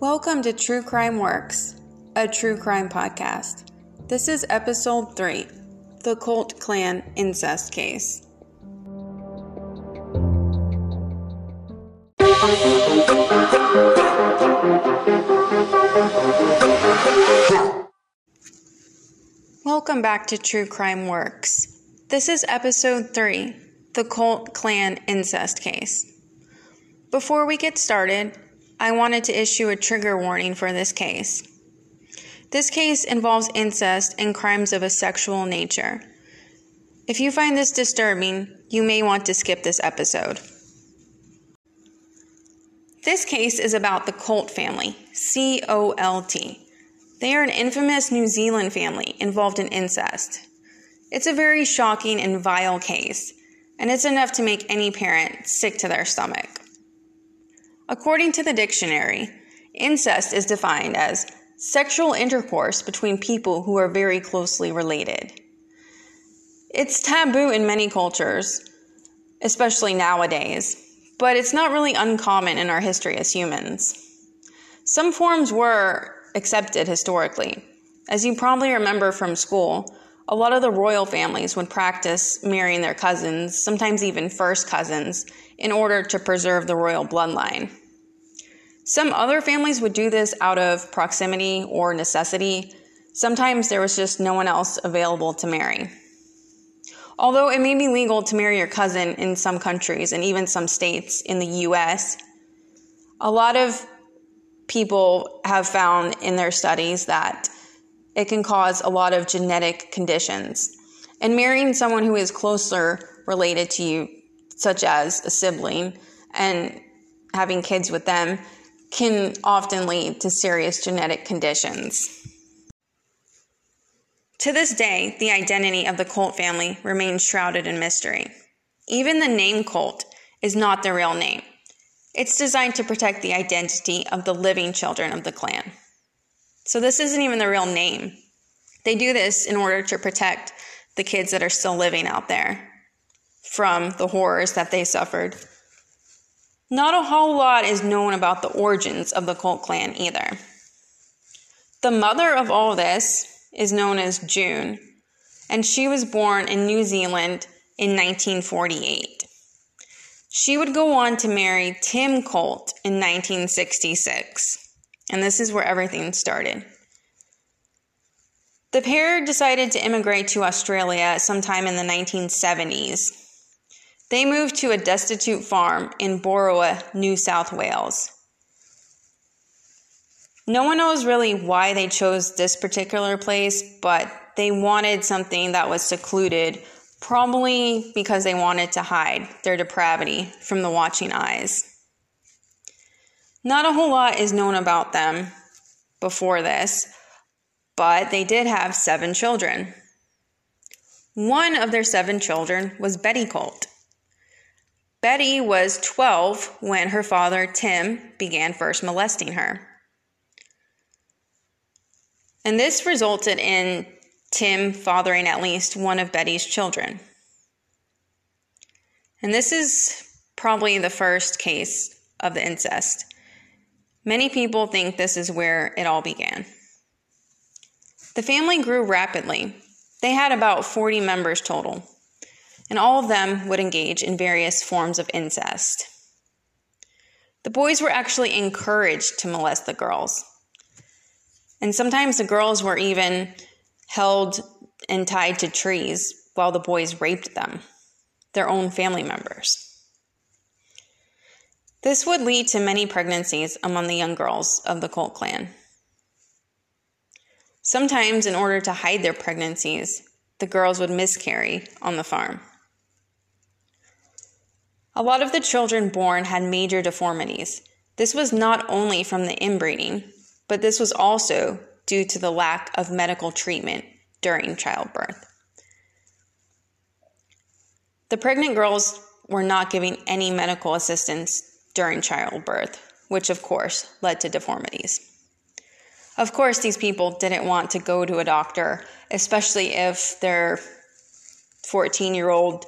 Welcome to True Crime Works, a true crime podcast. This is episode 3 The Colt Clan Incest Case. Welcome back to True Crime Works. This is episode 3 The Colt Clan Incest Case. Before we get started, I wanted to issue a trigger warning for this case. This case involves incest and crimes of a sexual nature. If you find this disturbing, you may want to skip this episode. This case is about the Colt family, C O L T. They are an infamous New Zealand family involved in incest. It's a very shocking and vile case, and it's enough to make any parent sick to their stomach. According to the dictionary, incest is defined as sexual intercourse between people who are very closely related. It's taboo in many cultures, especially nowadays, but it's not really uncommon in our history as humans. Some forms were accepted historically. As you probably remember from school, a lot of the royal families would practice marrying their cousins, sometimes even first cousins, in order to preserve the royal bloodline. Some other families would do this out of proximity or necessity. Sometimes there was just no one else available to marry. Although it may be legal to marry your cousin in some countries and even some states in the US, a lot of people have found in their studies that it can cause a lot of genetic conditions. And marrying someone who is closer related to you, such as a sibling, and having kids with them can often lead to serious genetic conditions. To this day, the identity of the Colt family remains shrouded in mystery. Even the name Colt is not the real name. It's designed to protect the identity of the living children of the clan. So, this isn't even the real name. They do this in order to protect the kids that are still living out there from the horrors that they suffered not a whole lot is known about the origins of the Colt clan either. The mother of all this is known as June, and she was born in New Zealand in 1948. She would go on to marry Tim Colt in 1966, and this is where everything started. The pair decided to immigrate to Australia sometime in the 1970s they moved to a destitute farm in Boorowa, New South Wales. No one knows really why they chose this particular place, but they wanted something that was secluded, probably because they wanted to hide their depravity from the watching eyes. Not a whole lot is known about them before this, but they did have seven children. One of their seven children was Betty Colt. Betty was 12 when her father, Tim, began first molesting her. And this resulted in Tim fathering at least one of Betty's children. And this is probably the first case of the incest. Many people think this is where it all began. The family grew rapidly. They had about 40 members total and all of them would engage in various forms of incest. The boys were actually encouraged to molest the girls. And sometimes the girls were even held and tied to trees while the boys raped them, their own family members. This would lead to many pregnancies among the young girls of the Colt clan. Sometimes, in order to hide their pregnancies, the girls would miscarry on the farm. A lot of the children born had major deformities. This was not only from the inbreeding, but this was also due to the lack of medical treatment during childbirth. The pregnant girls were not giving any medical assistance during childbirth, which of course led to deformities. Of course, these people didn't want to go to a doctor, especially if their 14 year old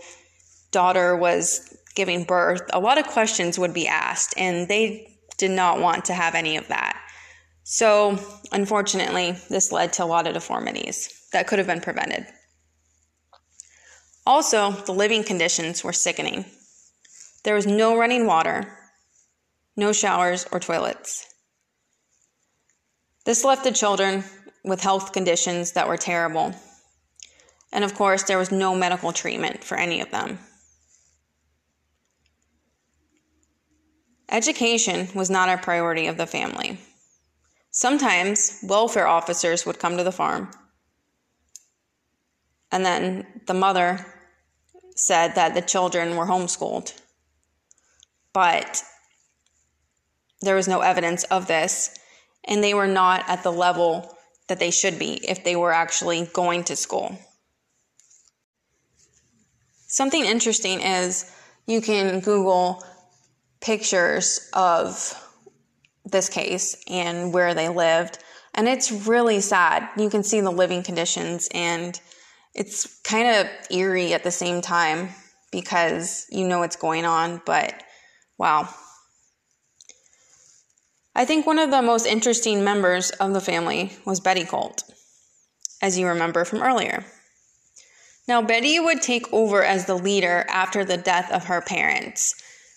daughter was giving birth, a lot of questions would be asked, and they did not want to have any of that. So, unfortunately, this led to a lot of deformities that could have been prevented. Also, the living conditions were sickening. There was no running water, no showers or toilets. This left the children with health conditions that were terrible. And of course, there was no medical treatment for any of them. Education was not a priority of the family. Sometimes welfare officers would come to the farm, and then the mother said that the children were homeschooled. But there was no evidence of this, and they were not at the level that they should be if they were actually going to school. Something interesting is you can Google pictures of this case and where they lived, and it's really sad. You can see the living conditions, and it's kind of eerie at the same time because you know what's going on, but wow. I think one of the most interesting members of the family was Betty Colt, as you remember from earlier. Now, Betty would take over as the leader after the death of her parents,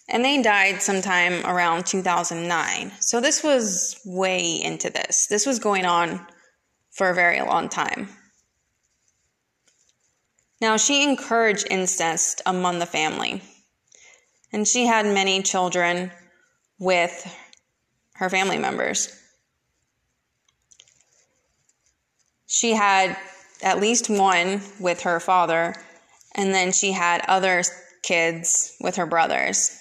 and they died sometime around 2009. So, this was way into this. This was going on for a very long time. Now, she encouraged incest among the family, and she had many children with her family members. She had at least one with her father, and then she had other kids with her brothers.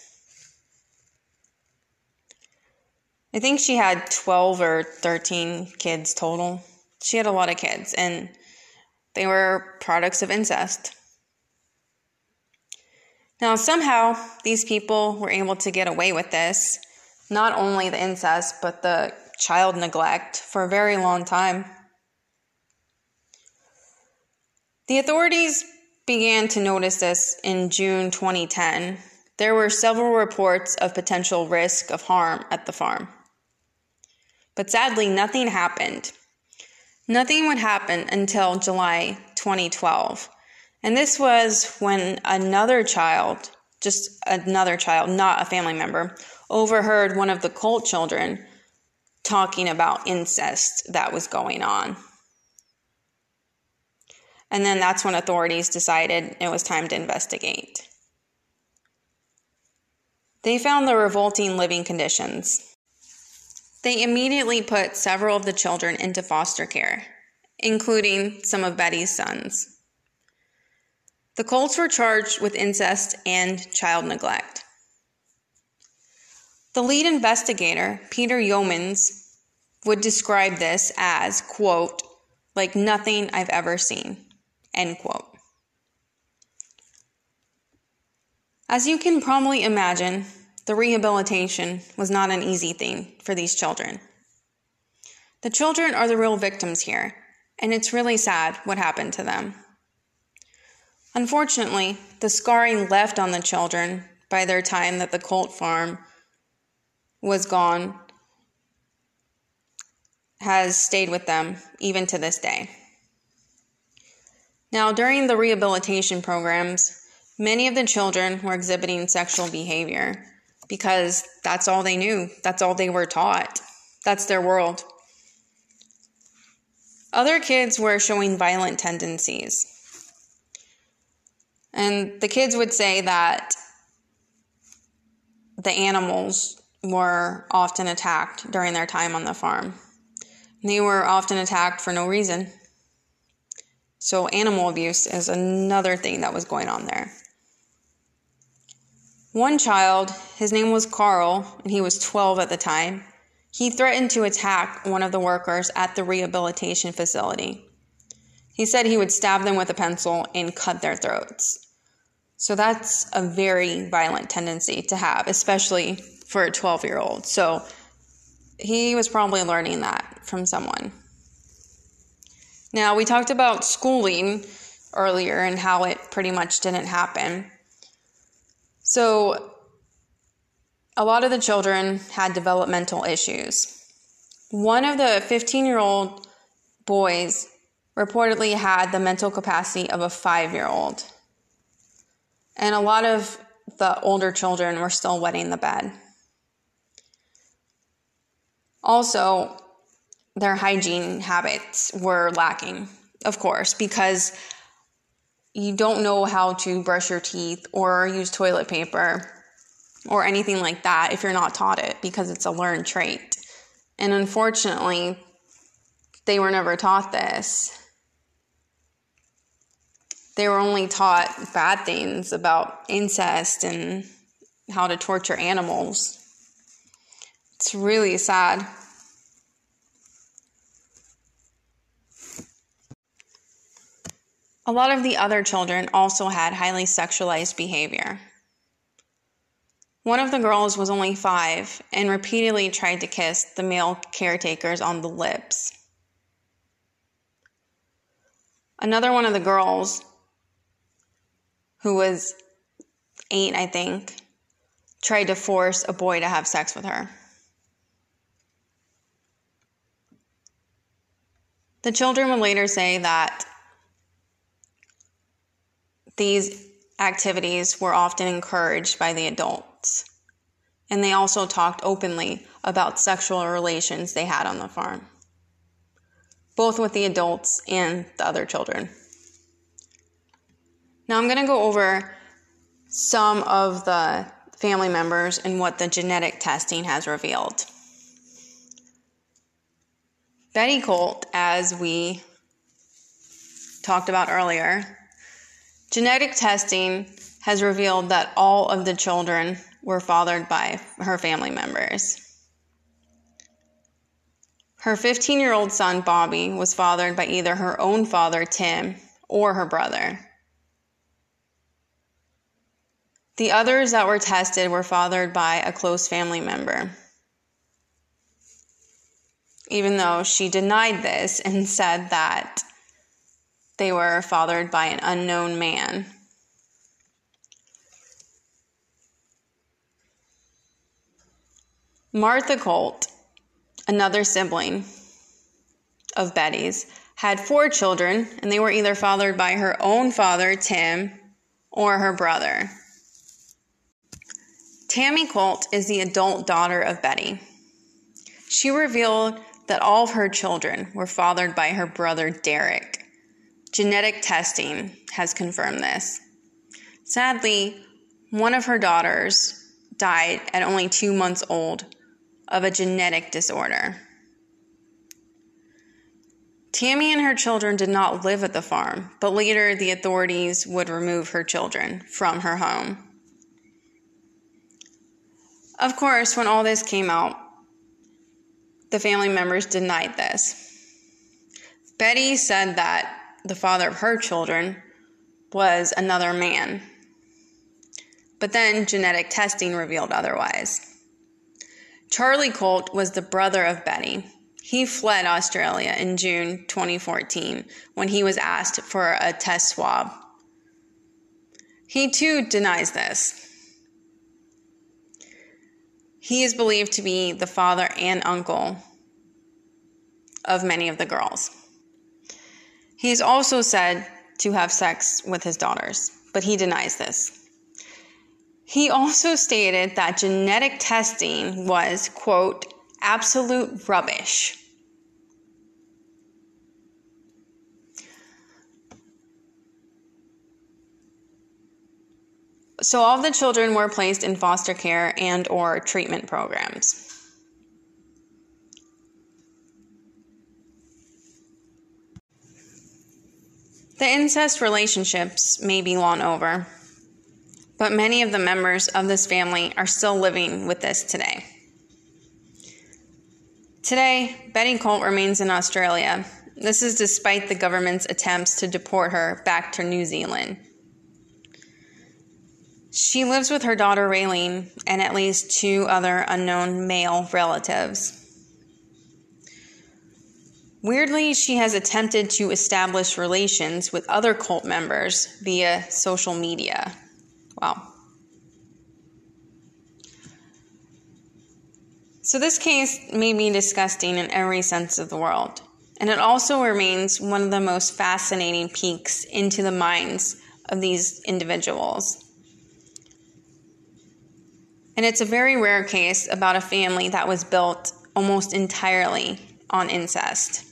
I think she had 12 or 13 kids total. She had a lot of kids, and they were products of incest. Now, somehow, these people were able to get away with this not only the incest, but the child neglect for a very long time. The authorities began to notice this in June 2010. There were several reports of potential risk of harm at the farm. But sadly, nothing happened. Nothing would happen until July 2012. And this was when another child, just another child, not a family member, overheard one of the Colt children talking about incest that was going on. And then that's when authorities decided it was time to investigate. They found the revolting living conditions. They immediately put several of the children into foster care, including some of Betty's sons. The Colts were charged with incest and child neglect. The lead investigator, Peter Yeomans, would describe this as, quote, like nothing I've ever seen, end quote. As you can probably imagine, the rehabilitation was not an easy thing for these children. The children are the real victims here, and it's really sad what happened to them. Unfortunately, the scarring left on the children by their time that the Colt farm was gone has stayed with them even to this day. Now, during the rehabilitation programs, many of the children were exhibiting sexual behavior because that's all they knew, that's all they were taught, that's their world. Other kids were showing violent tendencies. And the kids would say that the animals were often attacked during their time on the farm. They were often attacked for no reason. So, animal abuse is another thing that was going on there. One child, his name was Carl, and he was 12 at the time, he threatened to attack one of the workers at the rehabilitation facility. He said he would stab them with a pencil and cut their throats. So that's a very violent tendency to have, especially for a 12 year old. So he was probably learning that from someone. Now, we talked about schooling earlier and how it pretty much didn't happen. So, a lot of the children had developmental issues. One of the 15 year old boys reportedly had the mental capacity of a five year old. And a lot of the older children were still wetting the bed. Also, their hygiene habits were lacking, of course, because you don't know how to brush your teeth or use toilet paper or anything like that if you're not taught it because it's a learned trait. And unfortunately, they were never taught this. They were only taught bad things about incest and how to torture animals. It's really sad. A lot of the other children also had highly sexualized behavior. One of the girls was only five and repeatedly tried to kiss the male caretakers on the lips. Another one of the girls, who was eight, I think, tried to force a boy to have sex with her. The children would later say that these activities were often encouraged by the adults. And they also talked openly about sexual relations they had on the farm, both with the adults and the other children. Now I'm going to go over some of the family members and what the genetic testing has revealed. Betty Colt, as we talked about earlier, Genetic testing has revealed that all of the children were fathered by her family members. Her 15 year old son, Bobby, was fathered by either her own father, Tim, or her brother. The others that were tested were fathered by a close family member. Even though she denied this and said that they were fathered by an unknown man. Martha Colt, another sibling of Betty's, had four children, and they were either fathered by her own father, Tim, or her brother. Tammy Colt is the adult daughter of Betty. She revealed that all of her children were fathered by her brother Derek. Genetic testing has confirmed this. Sadly, one of her daughters died at only two months old of a genetic disorder. Tammy and her children did not live at the farm, but later the authorities would remove her children from her home. Of course, when all this came out, the family members denied this. Betty said that the father of her children, was another man. But then genetic testing revealed otherwise. Charlie Colt was the brother of Betty. He fled Australia in June 2014 when he was asked for a test swab. He too denies this. He is believed to be the father and uncle of many of the girls. He is also said to have sex with his daughters, but he denies this. He also stated that genetic testing was, quote, absolute rubbish. So all of the children were placed in foster care and or treatment programs. The incest relationships may be long over, but many of the members of this family are still living with this today. Today, Betty Colt remains in Australia. This is despite the government's attempts to deport her back to New Zealand. She lives with her daughter Raylene and at least two other unknown male relatives. Weirdly, she has attempted to establish relations with other cult members via social media. Wow. So, this case may be disgusting in every sense of the world, and it also remains one of the most fascinating peeks into the minds of these individuals. And it's a very rare case about a family that was built almost entirely on incest.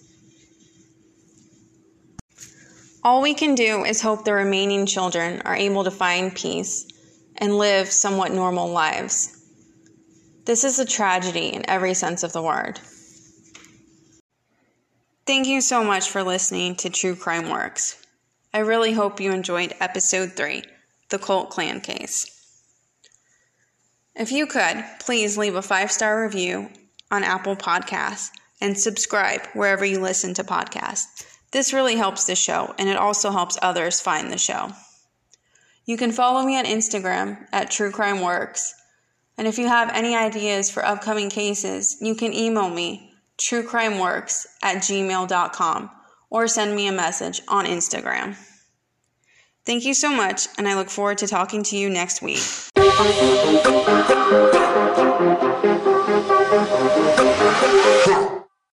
All we can do is hope the remaining children are able to find peace and live somewhat normal lives. This is a tragedy in every sense of the word. Thank you so much for listening to True Crime Works. I really hope you enjoyed episode 3, The Colt Clan Case. If you could, please leave a five star review on Apple Podcasts and subscribe wherever you listen to podcasts. This really helps the show and it also helps others find the show. You can follow me on Instagram at True Crime Works. And if you have any ideas for upcoming cases, you can email me truecrimeworks at gmail.com or send me a message on Instagram. Thank you so much, and I look forward to talking to you next week.